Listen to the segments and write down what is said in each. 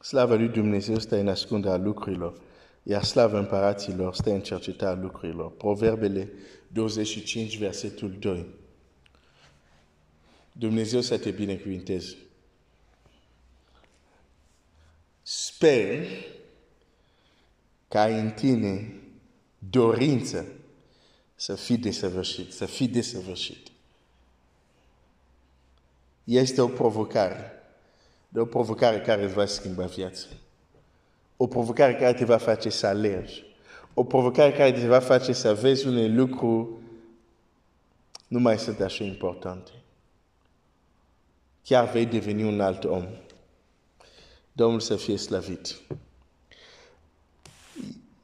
Slava lui Dumnezeu stă în ascunderea lucrurilor, iar slava împăraților stă în cercetarea lucrurilor. Proverbele 25, versetul 2. Dumnezeu să te binecuvinteze. Sper ca în tine dorință să fii desăvârșit, să fii desăvârșit. Este o provocare. De o provocare care îți va schimba viața. O provocare care te va face să alergi. O provocare care te va face să vezi unele lucruri nu mai sunt așa importante. Chiar vei deveni un alt om. Domnul să fie slăvit.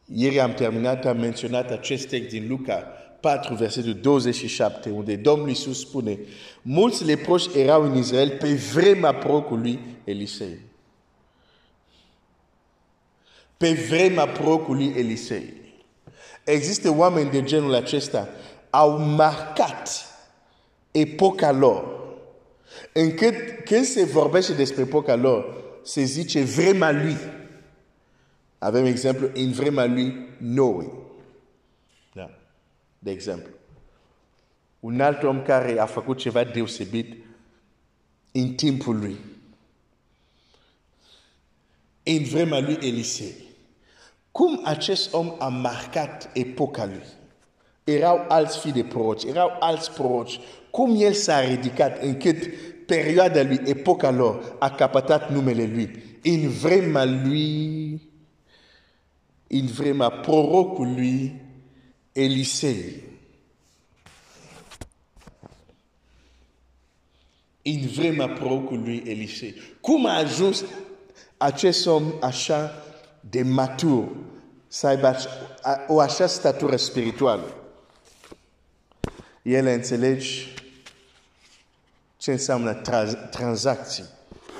Ieri am terminat, am menționat acest text din Luca 4, versetul 27, unde Domnul Iisus spune, mulți leproși erau în Israel pe vremea procului Elisei. Pe vremea procului Elisei. Există oameni de genul acesta, au marcat epoca lor. Încât când se vorbește despre epoca lor, se zice vremea lui. Avem exemplu în vremea lui Noe. De. Un alt om care a făcut ceva deosebit în timpul lui. În vremea lui Elisei. Cum acest om a marcat epoca lui? Erau alți fii de proroci, erau alți proroci. Cum el s-a ridicat încât perioada lui, epoca lor, a capătat numele lui. În vremea lui, în vremea prorocului Elisei. În vremea prorocului Elisei. Cum a ajuns acest om așa de matur să aibă o așa statură spirituală? El înțelege ce înseamnă trans- tranzacții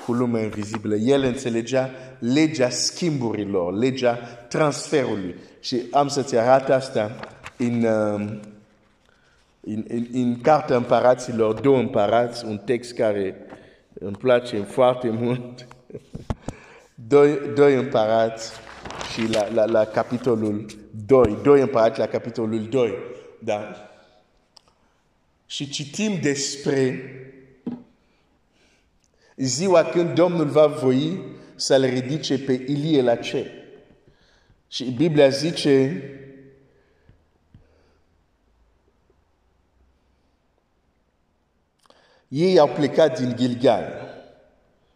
cu lumea invizibilă. El înțelegea legea schimburilor, legea transferului. Și am să-ți arăt asta în, uh, în, în, în Cartea Împăraților, două împărați, un text care îmi place foarte mult. doi, doi împărați și la, la, la capitolul 2, doi împărați la capitolul 2. Da? Și citim despre ziua când Domnul va voi să-l ridice pe Ilie la cer. Și Biblia zice ei au plecat din Gilgal.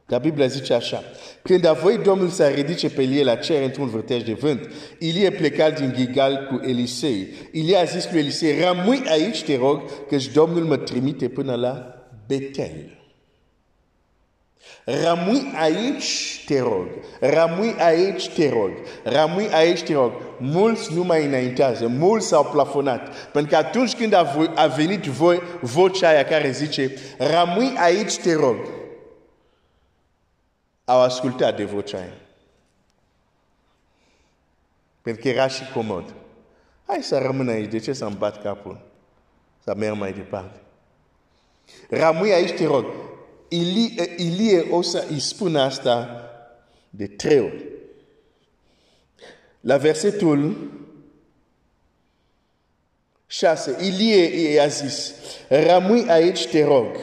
Dar Biblia zice așa. Când a voit Domnul să ridice pe Ilie la cer într-un vârtej de vânt, Ilie pleca din Gilgal cu Elisei. Ilie a zis lui Elisei, rămâi aici, te rog, căci Domnul mă trimite până la Betel. Rămâi aici, te rog. Rămâi aici, te rog. Rămâi aici, te rog. Mulți nu mai înaintează, mulți s-au plafonat. Pentru că atunci când a, a venit voi, vocea aia care zice, rămâi aici, te rog, au ascultat de vocea aia. Pentru că era și comod. Hai să rămân aici, de ce să-mi bat capul? Să merg mai departe. Rămâi aici, te rog. Ilie, Ilie o să îi spun asta de trei ori. La versetul 6, Ilie i-a zis, rămâi aici, te rog.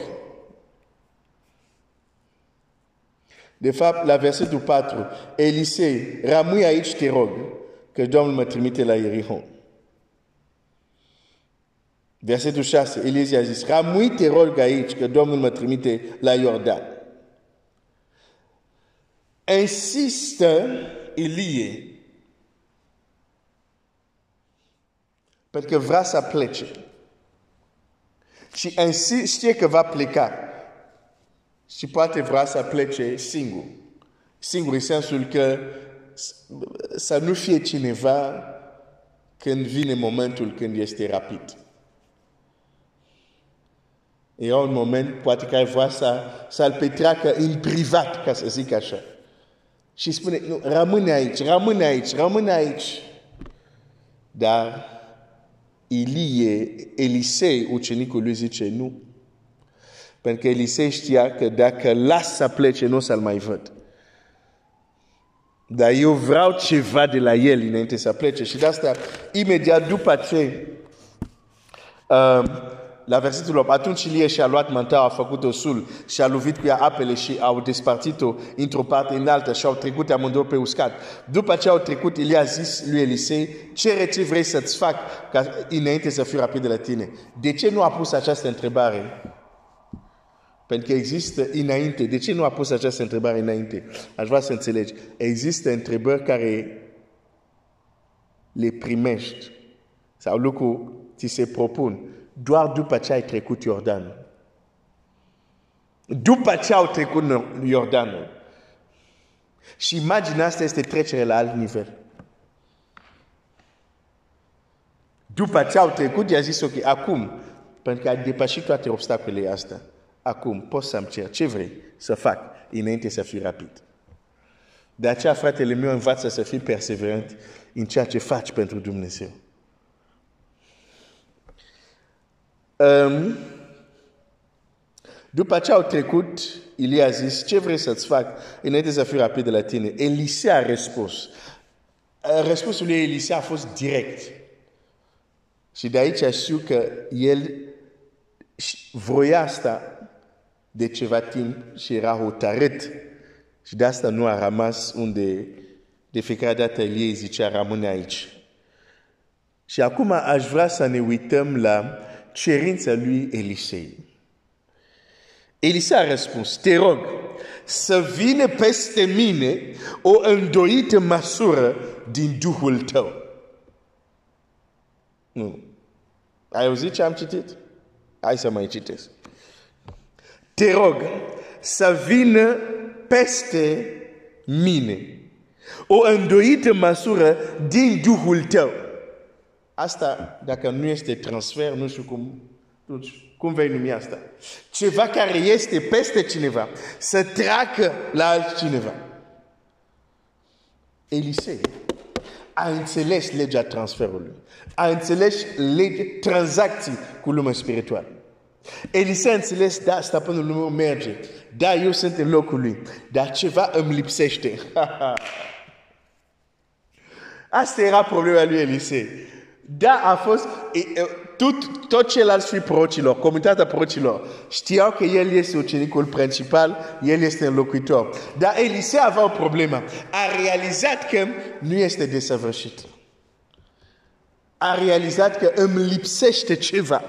De fapt, la versetul 4, Elisei, rămâi aici, te rog, că Domnul mă trimite la Ierihon. Versetul 6, Elizie a zis, rămâi te rog aici că Domnul mă trimite la Iordan. Insistă Elie pentru că vrea să plece. Și insist, știe că va pleca. Și poate vrea să plece singur. Singur în sensul că să nu fie cineva când vine momentul când este rapid. Era un moment, poate că ai vrea să, să-l petreacă în privat, ca să zic așa. Și spune, nu, rămâne aici, rămâne aici, rămâne aici. Dar Ilie, Elisei, ucenicul lui zice nu. Pentru că Elisei știa că dacă lasă să plece, nu o să-l mai văd. Dar eu vreau ceva de la el înainte să plece. Și de asta, imediat după ce, uh, la versetul 8, atunci Ilie și-a luat mantaua, a făcut-o sul și a lovit cu ea apele și au despărțit-o într-o parte în alta și au trecut amândouă pe uscat. După ce au trecut, Ilie a zis lui Elisei, cere ce vrei să-ți fac ca înainte să fiu rapid de la tine. De ce nu a pus această întrebare? Pentru că există înainte. De ce nu a pus această întrebare înainte? Aș vrea să înțelegi. Există întrebări care le primești sau lucruri ți se propun doar după ce ai trecut Iordanul. După ce au trecut Iordanul. Și imaginea asta este trecere la alt nivel. După ce au trecut, i-a zis, ok, acum, pentru că a depășit toate obstacolele astea, acum poți să-mi cer ce vrei să fac înainte să fiu rapid. De aceea, fratele meu, învață să fii perseverent în ceea ce faci pentru Dumnezeu. Um, după ce au trecut, Ilie a zis, ce vrei să-ți fac înainte să fiu rapid de la tine? Elisea a răspuns. Răspunsul lui Elisea a fost direct. Și de aici știu că el vroia asta de ceva timp și era hotărât. Și de asta nu a rămas unde de fiecare dată Elie zicea rămâne aici. Și acum aș vrea să ne uităm la cerința lui Elisei. Elisei a răspuns, te rog, să vină peste mine o îndoită măsură din Duhul tău. Nu. Ai auzit ce am citit? Hai să mai citesc. Te rog să vină peste mine o îndoită măsură din Duhul tău. Asta, dacă nu este transfer, nu știu cum, cum vei numi asta. Ceva care este peste cineva, să treacă la altcineva. Elisei a înțeles legea transferului. A înțeles legea tranzacții cu lumea spirituală. Elisei a înțeles, da, stăpânul meu merge. Da, eu sunt în locul lui. Dar ceva îmi lipsește. Asta era problema lui Elisei. Da, a fost, tot, tot ceilalți fi procilor, comunitatea procilor, știau că el este ucenicul principal, el este înlocuitor. Dar Elisei avea o problemă. A realizat că nu este desăvârșit. A realizat că îmi lipsește ceva.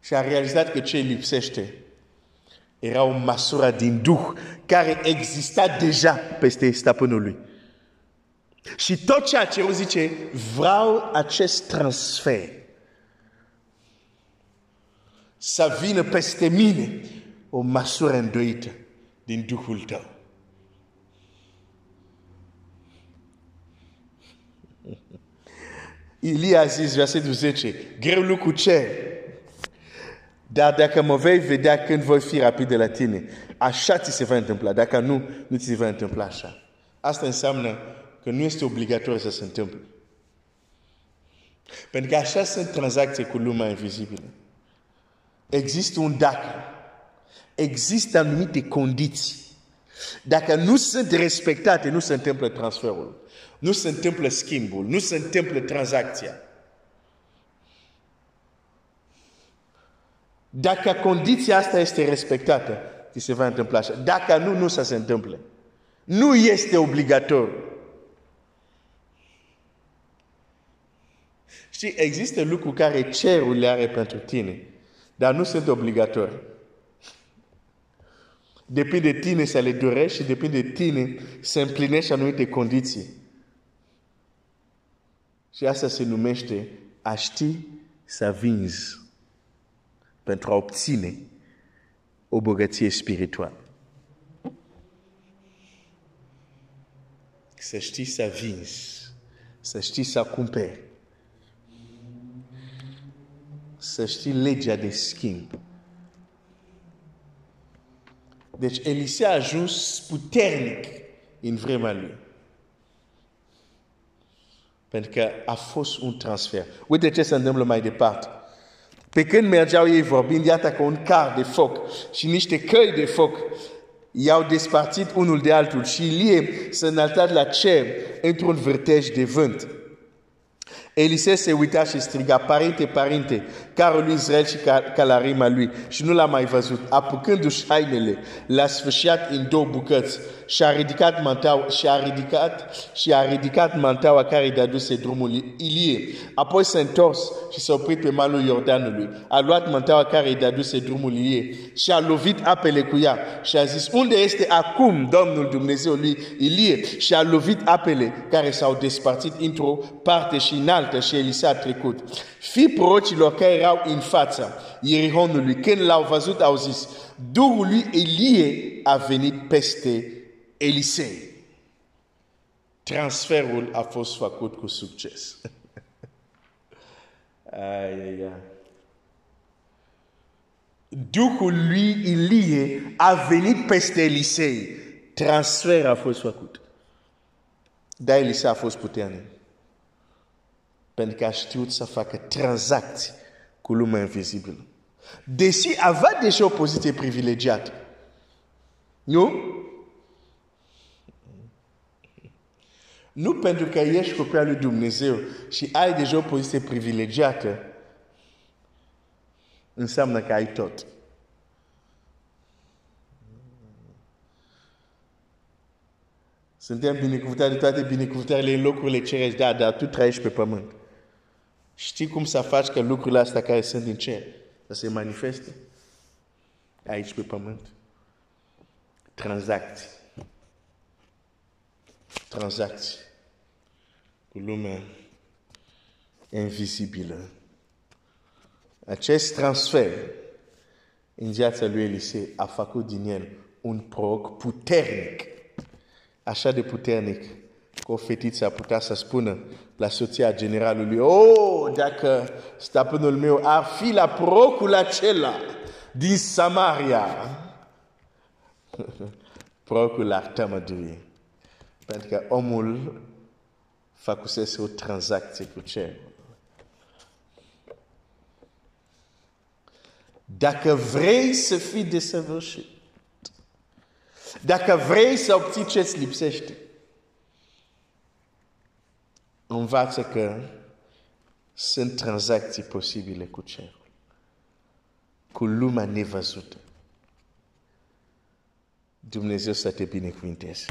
Și a realizat că ce lipsește era o măsură din Duh care exista deja peste stăpânul lui. Și tot ceea ce o zice, vreau acest transfer să vină peste mine o măsură îndoită din Duhul tău. Ilie a zis, versetul 10, greu lucru ce? Dar dacă mă vei vedea când voi fi rapid de la tine, așa ți se va întâmpla. Dacă nu, nu ți se va întâmpla așa. Asta înseamnă că nu este obligatoriu să se întâmple. Pentru că așa sunt tranzacții cu lumea invizibilă. Există un dacă. Există anumite condiții. Dacă nu sunt respectate, nu se întâmplă transferul. Nu se întâmplă schimbul. Nu se întâmplă tranzacția. Dacă condiția asta este respectată, ți se va întâmpla așa. Dacă nu, nu să se întâmple. Nu este obligatoriu. Știi, există lucruri care cerul le are pentru tine, dar nu sunt obligatorii. Depinde de tine să le dorești și depinde de tine să împlinești anumite condiții. Și asta se numește a ști să vinzi pentru a obține o bogăție spirituală. Să știi să vinzi, să știi să cumperi să știi legea de schimb. Deci Elisei a ajuns puternic în vremea lui. Pentru că a fost un transfer. Uite ce se întâmplă mai departe. Pe când mergeau ei vorbind, iată că un car de foc și niște căi de foc i-au despărțit unul de altul și Ilie s-a înaltat la cer într-un vârtej de vânt. Elisei se uita și striga, Părinte, Părinte, carul lui Israel și calarima lui și nu l-a mai văzut. Apucându-și hainele, l-a sfârșit în două bucăți și a ridicat mantaua, și a ridicat, și a ridicat mantaua care i-a dus drumul Ilie. Apoi s-a întors și s-a oprit pe malul Iordanului. A luat mantaua care i-a dus drumul Ilie și a lovit apele cu ea și a zis, unde este acum Domnul Dumnezeu lui Ilie? Și a lovit apele care s-au despărțit într-o parte și în altă și Elisa a trecut. Fii prorocilor care erau în fața Ierihonului, când l-au văzut, au zis, Duhul lui Elie a venit peste Elisei. Transferul a fost făcut cu succes. ai, ai, ai. Duhul lui Ilie a venit peste Elisei. Transfer a fost făcut. Dar Elisei a fost puternic. Pentru că a știut să facă tranzacții cu lumea invizibilă. Deși avea deja o poziție privilegiată. Nu? Nu pentru că ești copil lui Dumnezeu și ai deja o poziție privilegiată, înseamnă că ai tot. Suntem binecuvântați de toate binecuvântările în locurile cerești, da, dar tu trăiești pe pământ. Știi cum să faci că lucrurile astea care sunt din cer să se manifeste aici pe pământ? Tranzacții. Tranzacții cu lumea invizibilă. Acest transfer în viața lui Elisei a făcut din el un proroc puternic. Așa de puternic că o fetiță a putea să spună la soția generalului, oh, dacă stăpânul meu ar fi la prorocul acela din Samaria, prorocul ar tămădui. Pentru că omul făcusese o tranzacție cu cerul. Dacă vrei să fii desăvârșit, dacă vrei să obții ce-ți lipsește, învață că sunt tranzacții posibile cu cerul, cu lumea nevăzută. Dumnezeu să te binecuvinteze.